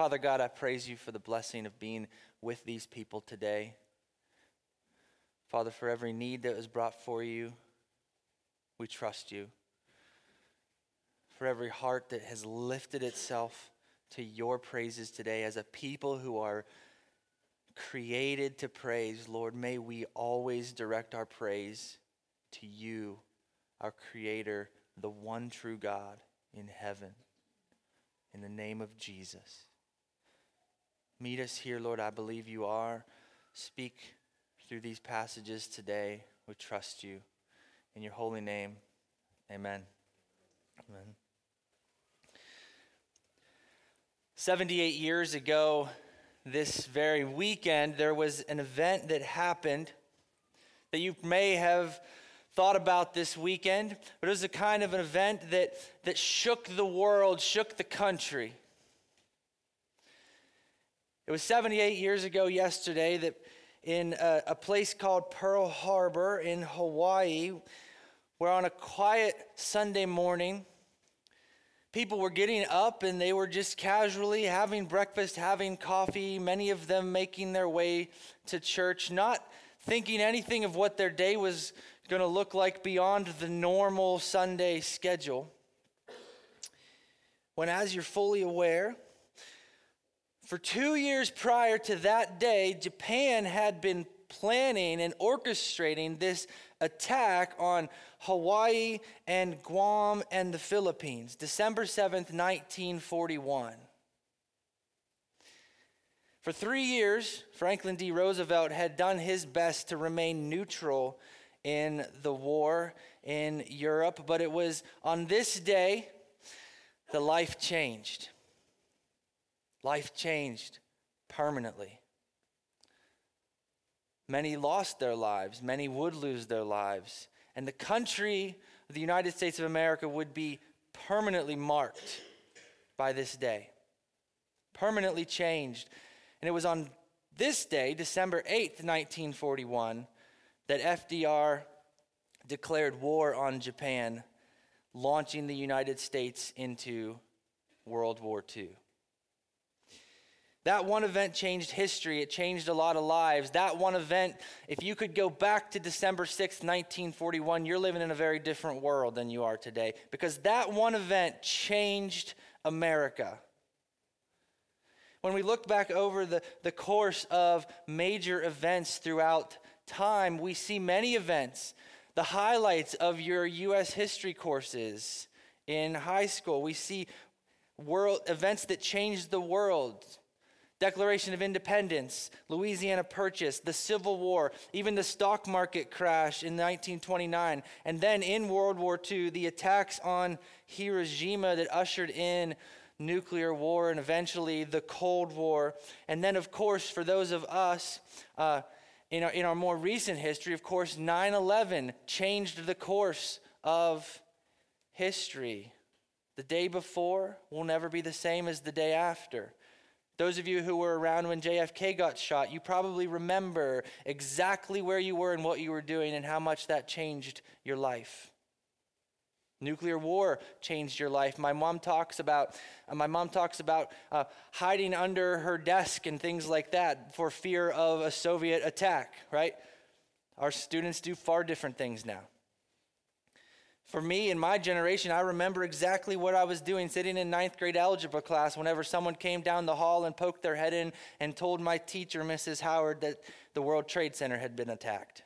Father God, I praise you for the blessing of being with these people today. Father, for every need that was brought for you, we trust you. For every heart that has lifted itself to your praises today as a people who are created to praise, Lord, may we always direct our praise to you, our Creator, the one true God in heaven. In the name of Jesus. Meet us here, Lord. I believe you are. Speak through these passages today. We trust you. In your holy name, amen. Amen. 78 years ago, this very weekend, there was an event that happened that you may have thought about this weekend, but it was a kind of an event that, that shook the world, shook the country. It was 78 years ago yesterday that in a, a, place called Pearl Harbor in Hawaii, where on a quiet Sunday morning, people were getting up and they were just casually having breakfast, having coffee, many of them making their way to church, not thinking anything of what their day was going to look like beyond the normal Sunday schedule. When, as you're fully aware, for two years prior to that day, Japan had been planning and orchestrating this attack on Hawaii and Guam and the Philippines, December 7th, 1941. For three years, Franklin D. Roosevelt had done his best to remain neutral in the war in Europe, but it was on this day the life changed. Life changed permanently. Many lost their lives, many would lose their lives, and the country of the United States of America would be permanently marked by this day, permanently changed. And it was on this day, December 8th, 1941, that FDR declared war on Japan, launching the United States into World War II. That one event changed history. It changed a lot of lives. That one event, if you could go back to December 6th, 1941, you're living in a very different world than you are today because that one event changed America. When we look back over the, the course of major events throughout time, we see many events. The highlights of your U.S. history courses in high school, we see world events that changed the world Declaration of Independence, Louisiana Purchase, the Civil War, even the stock market crash in 1929, and then in World War II, the attacks on Hiroshima that ushered in nuclear war and eventually the Cold War. And then, of course, for those of us uh, in, our, in our more recent history, of course, 9 11 changed the course of history. The day before will never be the same as the day after. Those of you who were around when JFK got shot, you probably remember exactly where you were and what you were doing and how much that changed your life. Nuclear war changed your life. My mom talks about uh, my mom talks about uh, hiding under her desk and things like that for fear of a Soviet attack. Right? Our students do far different things now. For me, in my generation, I remember exactly what I was doing sitting in ninth grade algebra class whenever someone came down the hall and poked their head in and told my teacher, Mrs. Howard, that the World Trade Center had been attacked.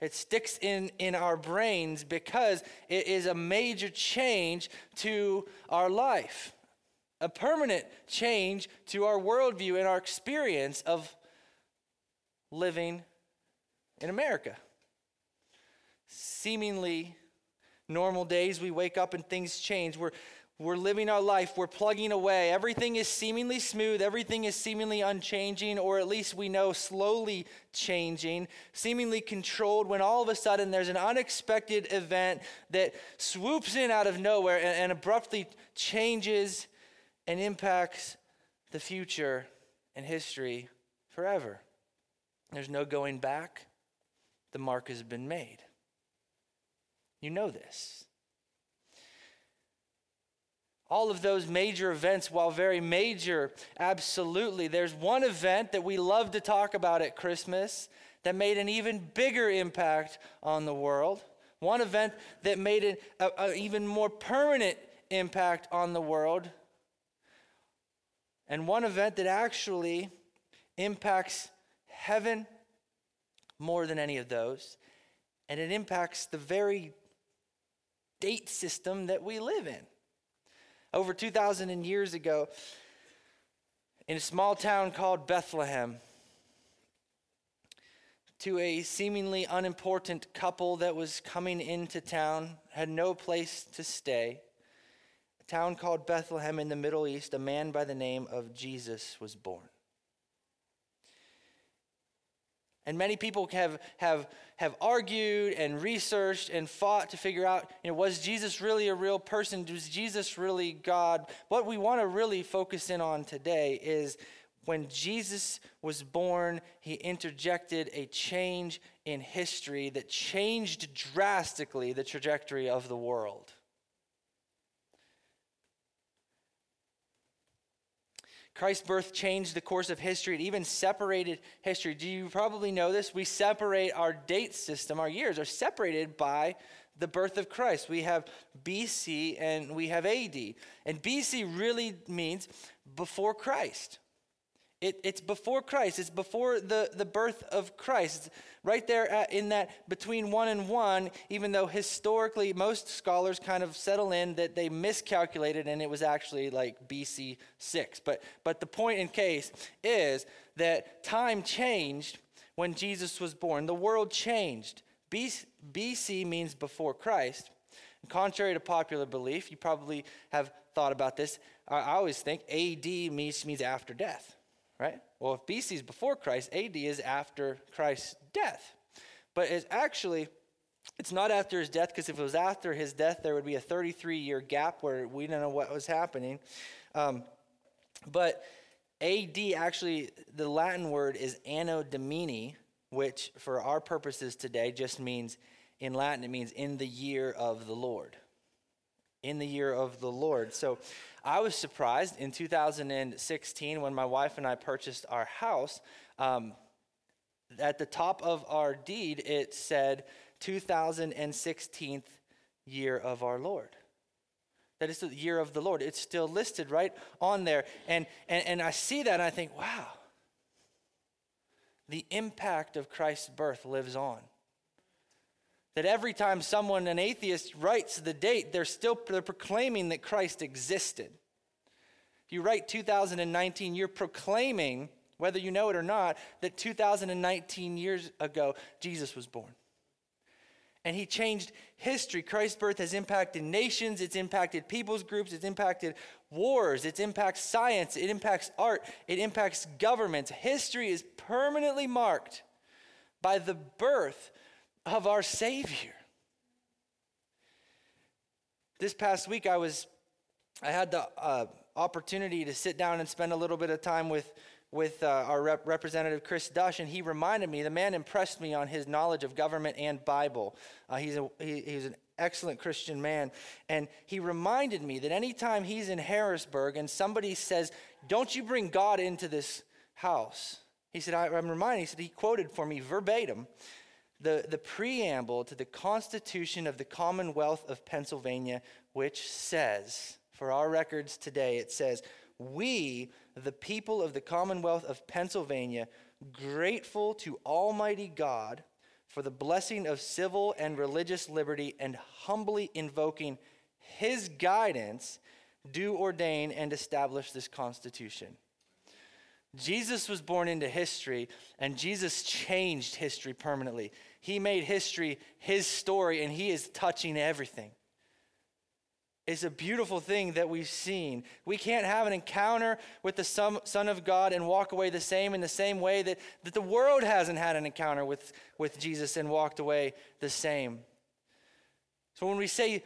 It sticks in, in our brains because it is a major change to our life, a permanent change to our worldview and our experience of living in America. Seemingly normal days, we wake up and things change. We're, we're living our life, we're plugging away. Everything is seemingly smooth, everything is seemingly unchanging, or at least we know slowly changing, seemingly controlled, when all of a sudden there's an unexpected event that swoops in out of nowhere and, and abruptly changes and impacts the future and history forever. There's no going back, the mark has been made. You know this. all of those major events, while very major, absolutely, there's one event that we love to talk about at Christmas that made an even bigger impact on the world. One event that made an even more permanent impact on the world. And one event that actually impacts heaven more than any of those. And it impacts the very date system that we live in. Over 2,000 years ago, in a small town called Bethlehem, to a seemingly unimportant couple that was coming into town, had no place to stay. A town called Bethlehem in the Middle East, a man by the name of Jesus was born. And many people have, have, have argued and researched and fought to figure out you know, was Jesus really a real person? Was Jesus really God? What we want to really focus in on today is when Jesus was born, he interjected a change in history that changed drastically the trajectory of the world. Christ's birth changed the course of history. It even separated history. Do you probably know this? We separate our date system, our years are separated by the birth of Christ. We have BC and we have AD. And BC really means before Christ. It, it's before Christ. It's before the, the birth of Christ. It's right there at, in that between one and one, even though historically most scholars kind of settle in that they miscalculated and it was actually like BC 6. But, but the point in case is that time changed when Jesus was born. The world changed. BC, BC means before Christ. Contrary to popular belief, you probably have thought about this. I, I always think AD means, means after death right? Well, if BC is before Christ, AD is after Christ's death. But it's actually, it's not after his death, because if it was after his death, there would be a 33 year gap where we don't know what was happening. Um, but AD actually, the Latin word is Anno Domini, which for our purposes today just means, in Latin, it means in the year of the Lord. In the year of the Lord. So I was surprised in 2016 when my wife and I purchased our house. Um, at the top of our deed, it said 2016th year of our Lord. That is the year of the Lord. It's still listed right on there. And, and, and I see that and I think, wow, the impact of Christ's birth lives on. That every time someone, an atheist, writes the date, they're still they're proclaiming that Christ existed. If you write 2019, you're proclaiming, whether you know it or not, that 2019 years ago, Jesus was born. And he changed history. Christ's birth has impacted nations, it's impacted people's groups, it's impacted wars, it impacts science, it impacts art, it impacts governments. History is permanently marked by the birth of our Savior. This past week, I was, I had the uh, opportunity to sit down and spend a little bit of time with, with uh, our rep- representative Cris Dush, and he reminded me, the man impressed me on his knowledge of government and Bible. Uh, he's, a, he, he's an excellent Christian man. And he reminded me that anytime he's in Harrisburg and somebody says, Don't you bring God into this house? He said, I, I'm reminded, he said, he quoted for me verbatim the, the preamble to the Constitution of the Commonwealth of Pennsylvania, which says, for our records today, it says, We, the people of the Commonwealth of Pennsylvania, grateful to Almighty God for the blessing of civil and religious liberty and humbly invoking His guidance, do ordain and establish this Constitution. Jesus was born into history, and Jesus changed history permanently. He made history his story, and he is touching everything. It's a beautiful thing that we've seen. We can't have an encounter with the Son of God and walk away the same in the same way that, that the world hasn't had an encounter with, with Jesus and walked away the same. So when we say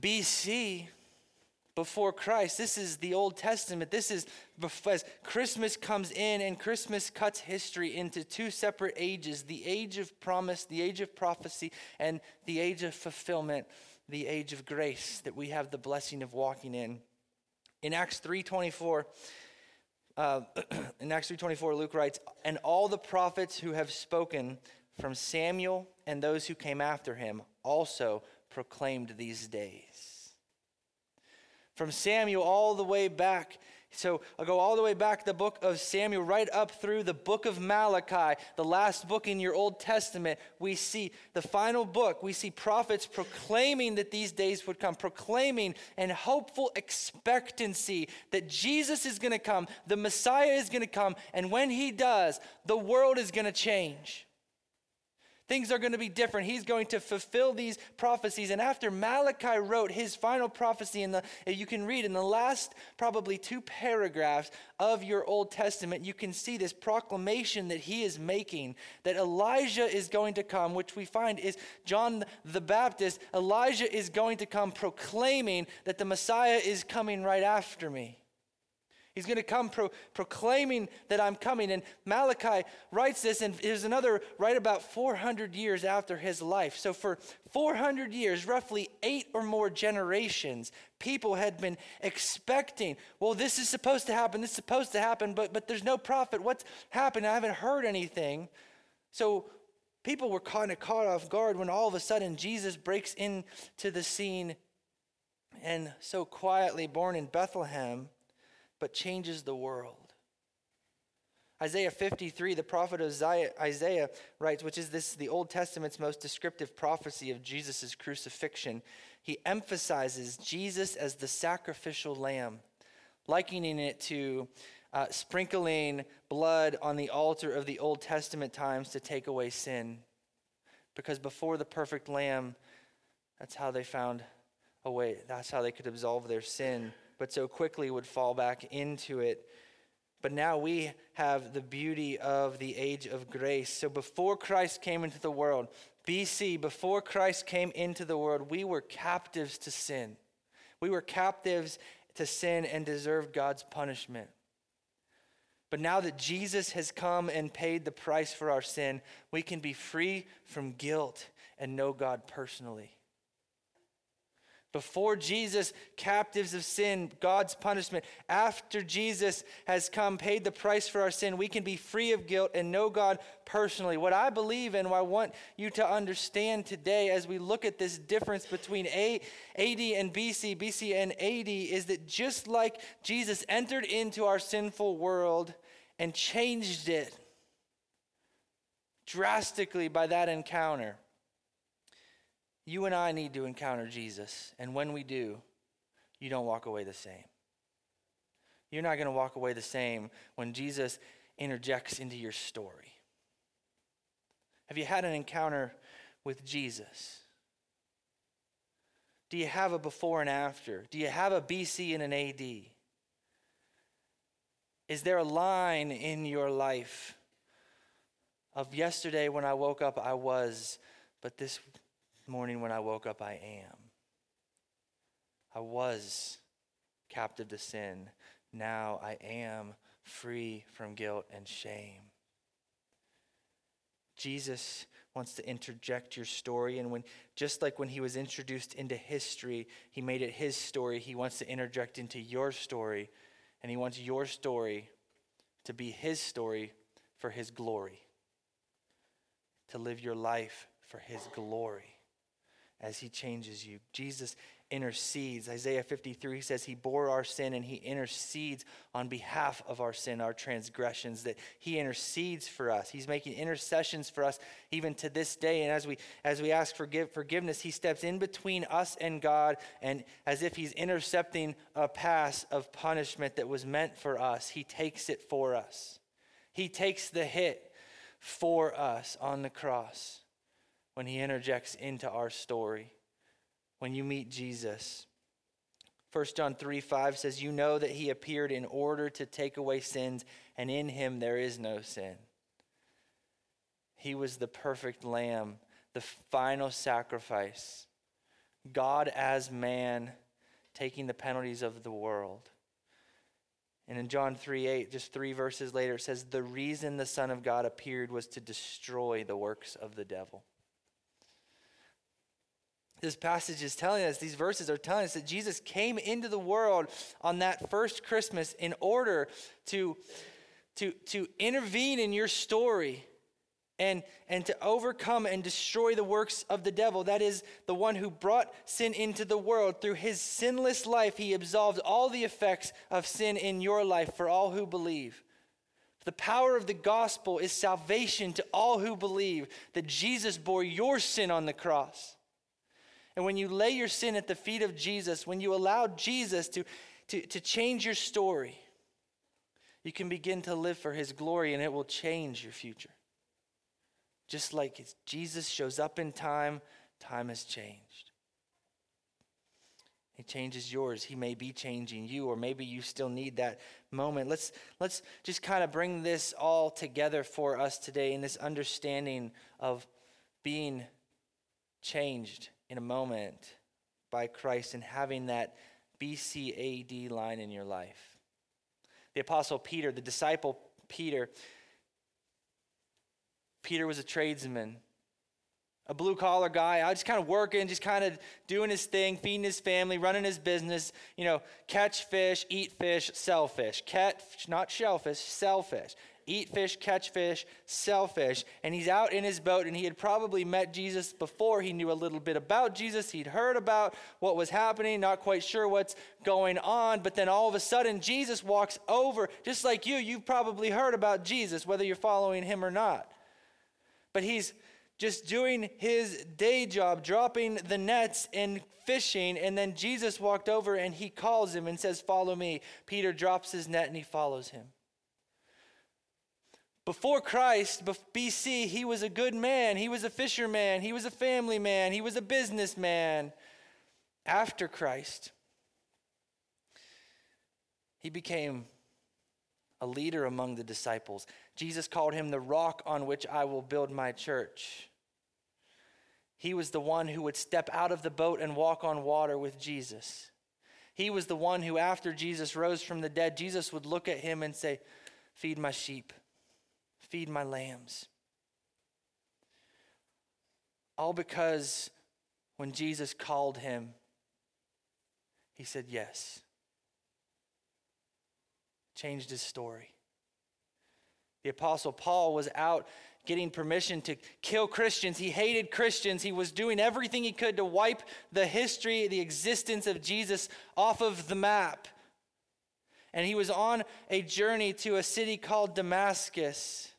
BC, before Christ. This is the Old Testament. This is as Christmas comes in and Christmas cuts history into two separate ages the age of promise, the age of prophecy, and the age of fulfillment, the age of grace that we have the blessing of walking in. In Acts 3.24, uh, in Acts 3.24, Luke writes, And all the prophets who have spoken from Samuel and those who came after him also proclaimed these days. From Samuel all the way back so I'll go all the way back the book of Samuel, right up through the book of Malachi, the last book in your Old Testament. We see the final book. We see prophets proclaiming that these days would come, proclaiming and hopeful expectancy that Jesus is going to come, the Messiah is going to come, and when he does, the world is going to change. Things are going to be different. He's going to fulfill these prophecies. And after Malachi wrote his final prophecy, in the, you can read in the last probably two paragraphs of your Old Testament, you can see this proclamation that he is making that Elijah is going to come, which we find is John the Baptist. Elijah is going to come proclaiming that the Messiah is coming right after me. He's going to come pro- proclaiming that I'm coming. And Malachi writes this, and there's another right about 400 years after his life. So, for 400 years, roughly eight or more generations, people had been expecting, well, this is supposed to happen, this is supposed to happen, but, but there's no prophet. What's happened? I haven't heard anything. So, people were kind of caught off guard when all of a sudden Jesus breaks into the scene and so quietly born in Bethlehem but changes the world. Isaiah 53, the prophet Isaiah writes, which is this the Old Testament's most descriptive prophecy of Jesus' crucifixion. He emphasizes Jesus as the sacrificial lamb, likening it to uh, sprinkling blood on the altar of the Old Testament times to take away sin. Because before the perfect lamb, that's how they found a way, that's how they could absolve their sin but so quickly would fall back into it. But now we have the beauty of the age of grace. So before Christ came into the world, BC, before Christ came into the world, we were captives to sin. We were captives to sin and deserved God's punishment. But now that Jesus has come and paid the price for our sin, we can be free from guilt and know God personally. Before Jesus, captives of sin, God's punishment. After Jesus has come, paid the price for our sin, we can be free of guilt and know God personally. What I believe and what I want you to understand today as we look at this difference between A, AD and BC, BC and AD, is that just like Jesus entered into our sinful world and changed it drastically by that encounter you and I need to encounter Jesus. And when we do, you don't walk away the same. You're not going to walk away the same when Jesus interjects into your story. Have you had an encounter with Jesus? Do you have a before and after? Do you have a BC and an AD? Is there a line in your life of yesterday when I woke up, I was, but this morning when I woke up, I am. I was captive to sin. Now I am free from guilt and shame. Jesus wants to interject your story and when just like when he was introduced into history, he made it his story, he wants to interject into your story and he wants your story to be his story for his glory. To live your life for his glory as he changes you. Jesus intercedes. Isaiah 53 says he bore our sin and he intercedes on behalf of our sin, our transgressions, that he intercedes for us. He's making intercessions for us even to this day. And as we as we ask for forgiveness, he steps in between us and God and as if he's intercepting a pass of punishment that was meant for us, he takes it for us. He takes the hit for us on the cross when he interjects into our story. When you meet Jesus, 1 John 3 5 says, You know that he appeared in order to take away sins, and in him there is no sin. He was the perfect lamb, the final sacrifice. God as man taking the penalties of the world. And in John 3 8, just three verses later, it says, The reason the Son of God appeared was to destroy the works of the devil. This passage is telling us, these verses are telling us that Jesus came into the world on that first Christmas in order to, to, to intervene in your story and, and to overcome and destroy the works of the devil. That is the one who brought sin into the world. Through his sinless life, he absolved all the effects of sin in your life for all who believe. The power of the gospel is salvation to all who believe that Jesus bore your sin on the cross. And when you lay your sin at the feet of Jesus, when you allow Jesus to, to, to change your story, you can begin to live for his glory and it will change your future. Just like Jesus shows up in time, time has changed. He changes yours. He may be changing you, or maybe you still need that moment. Let's, let's just kind of bring this all together for us today in this understanding of being changed in a moment by Christ and having that BCAD line in your life. The Apostle Peter, the disciple Peter, Peter was a tradesman, a blue collar guy, I just kind of working, just kind of doing his thing, feeding his family, running his business, you know, catch fish, eat fish, sell fish. Catch, not shellfish, sell fish eat fish, catch fish, sell fish. And he's out in his boat, and he had probably met Jesus before. He knew a little bit about Jesus. He'd heard about what was happening, not quite sure what's going on. But then all of a sudden, Jesus walks over, just like you. You've probably heard about Jesus, whether you're following him or not. But he's just doing his day job, dropping the nets and fishing. And then Jesus walked over and he calls him and says, Follow me. Peter drops his net and he follows him. Before Christ, BC, he was a good man. He was a fisherman. He was a family man. He was a businessman. After Christ, he became a leader among the disciples. Jesus called him the rock on which I will build my church. He was the one who would step out of the boat and walk on water with Jesus. He was the one who, after Jesus rose from the dead, Jesus would look at him and say, Feed my sheep. Feed my lambs. All because when Jesus called him, he said yes. Changed his story. The Apostle Paul was out getting permission to kill Christians. He hated Christians. He was doing everything he could to wipe the history, the existence of Jesus off of the map. And he was on a journey to a city called Damascus.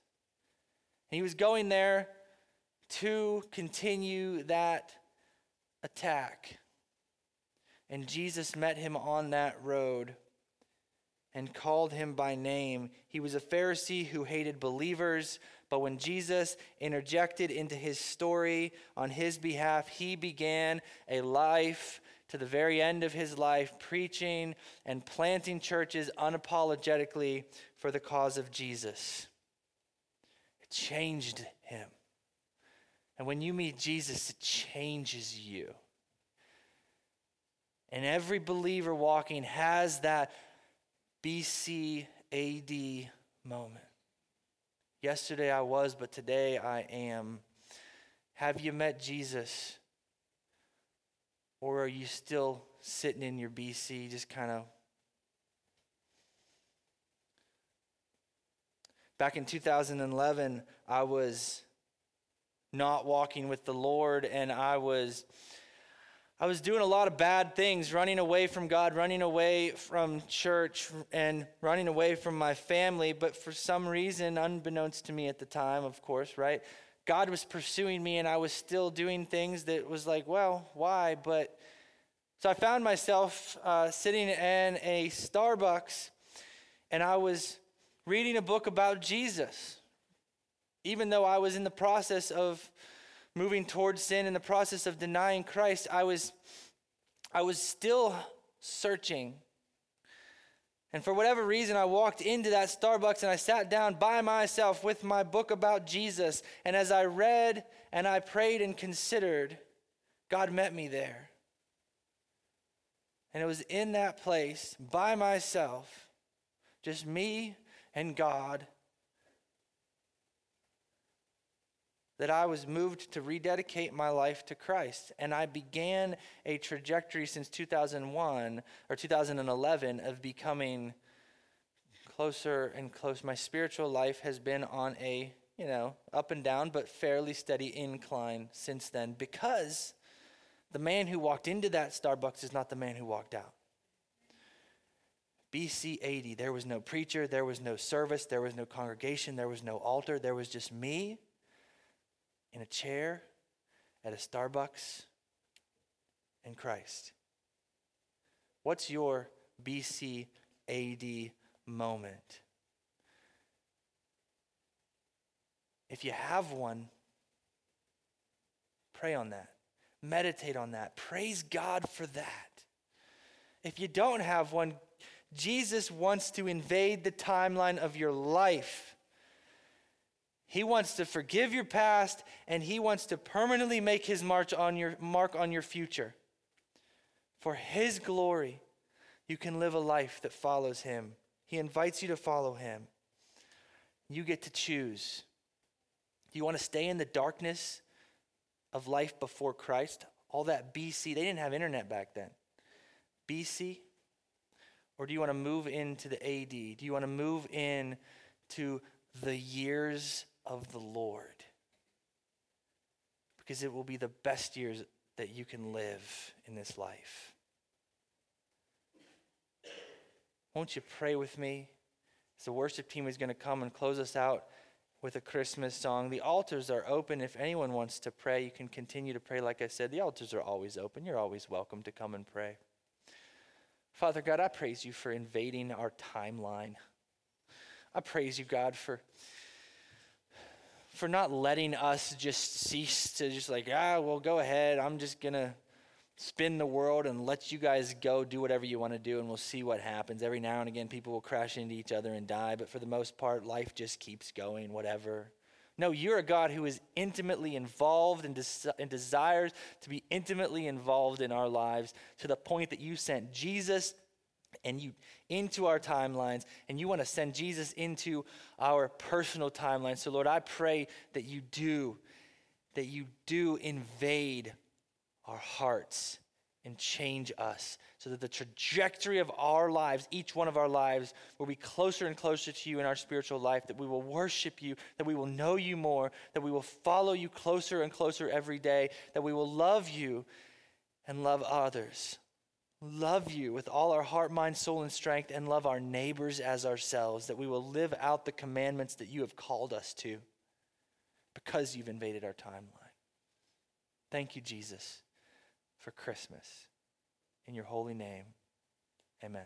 And he was going there to continue that attack. And Jesus met him on that road and called him by name. He was a Pharisee who hated believers, but when Jesus interjected into his story on his behalf, he began a life to the very end of his life preaching and planting churches unapologetically for the cause of Jesus changed him. And when you meet Jesus, it changes you. And every believer walking has that BC AD moment. Yesterday I was, but today I am. Have you met Jesus? Or are you still sitting in your BC, just kind of Back in 2011, I was not walking with the Lord and I was I was doing a lot of bad things, running away from God, running away from church and running away from my family, but for some reason unbeknownst to me at the time, of course, right? God was pursuing me and I was still doing things that was like, well, why? But so I found myself uh, sitting in a Starbucks and I was reading a book about Jesus. Even though I was in the process of moving towards sin, in the process of denying Christ, I was, I was still searching. And for whatever reason, I walked into that Starbucks and I sat down by myself with my book about Jesus. And as I read and I prayed and considered, God met me there. And it was in that place by myself, just me and God that I was moved to rededicate my life to Christ. And I began a trajectory since 2001 or 2011 of becoming closer and closer. My spiritual life has been on a, you know, up and down, but fairly steady incline since then because the man who walked into that Starbucks is not the man who walked out. BC AD, there was no preacher, there was no service, there was no congregation, there was no altar, there was just me in a chair at a Starbucks and Christ. What's your BC AD moment? If you have one, pray on that. Meditate on that. Praise God for that. If you don't have one, Jesus wants to invade the timeline of your life. He wants to forgive your past and he wants to permanently make his march on your mark on your future. For his glory, you can live a life that follows him. He invites you to follow him. You get to choose. Do you want to stay in the darkness of life before Christ? All that BC, they didn't have internet back then. BC? Or do you want to move into the AD? Do you want to move in to the years of the Lord. Because it will be the best years that you can live in this life. Won't you pray with me? As the worship team is going to come and close us out with a Christmas song. The altars are open. If anyone wants to pray, you can continue to pray. Like I said, the altars are always open. You're always welcome to come and pray. Father God, I praise you for invading our timeline. I praise you, God, for for not letting us just cease to just like, ah, well, go ahead. I'm just to spin the world and let you guys go do whatever you want to do and we'll see what happens. Every now and again, people will crash into each other and die, but for the most part, life just keeps going, whatever. No, you're a God who is intimately involved and, des- and desires to be intimately involved in our lives to the point that you sent Jesus and you into our timelines and you want to send Jesus into our personal timeline. So Lord, I pray that you do that you do invade our hearts and change us so that the trajectory of our lives, each one of our lives, will be closer and closer to you in our spiritual life, that we will worship you, that we will know you more, that we will follow you closer and closer every day, that we will love you and love others love you with all our heart, mind, soul, and strength, and love our neighbors as ourselves, that we will live out the commandments that you have called us to because you've invaded our timeline. Thank you, Jesus, for Christmas. In your holy name, amen.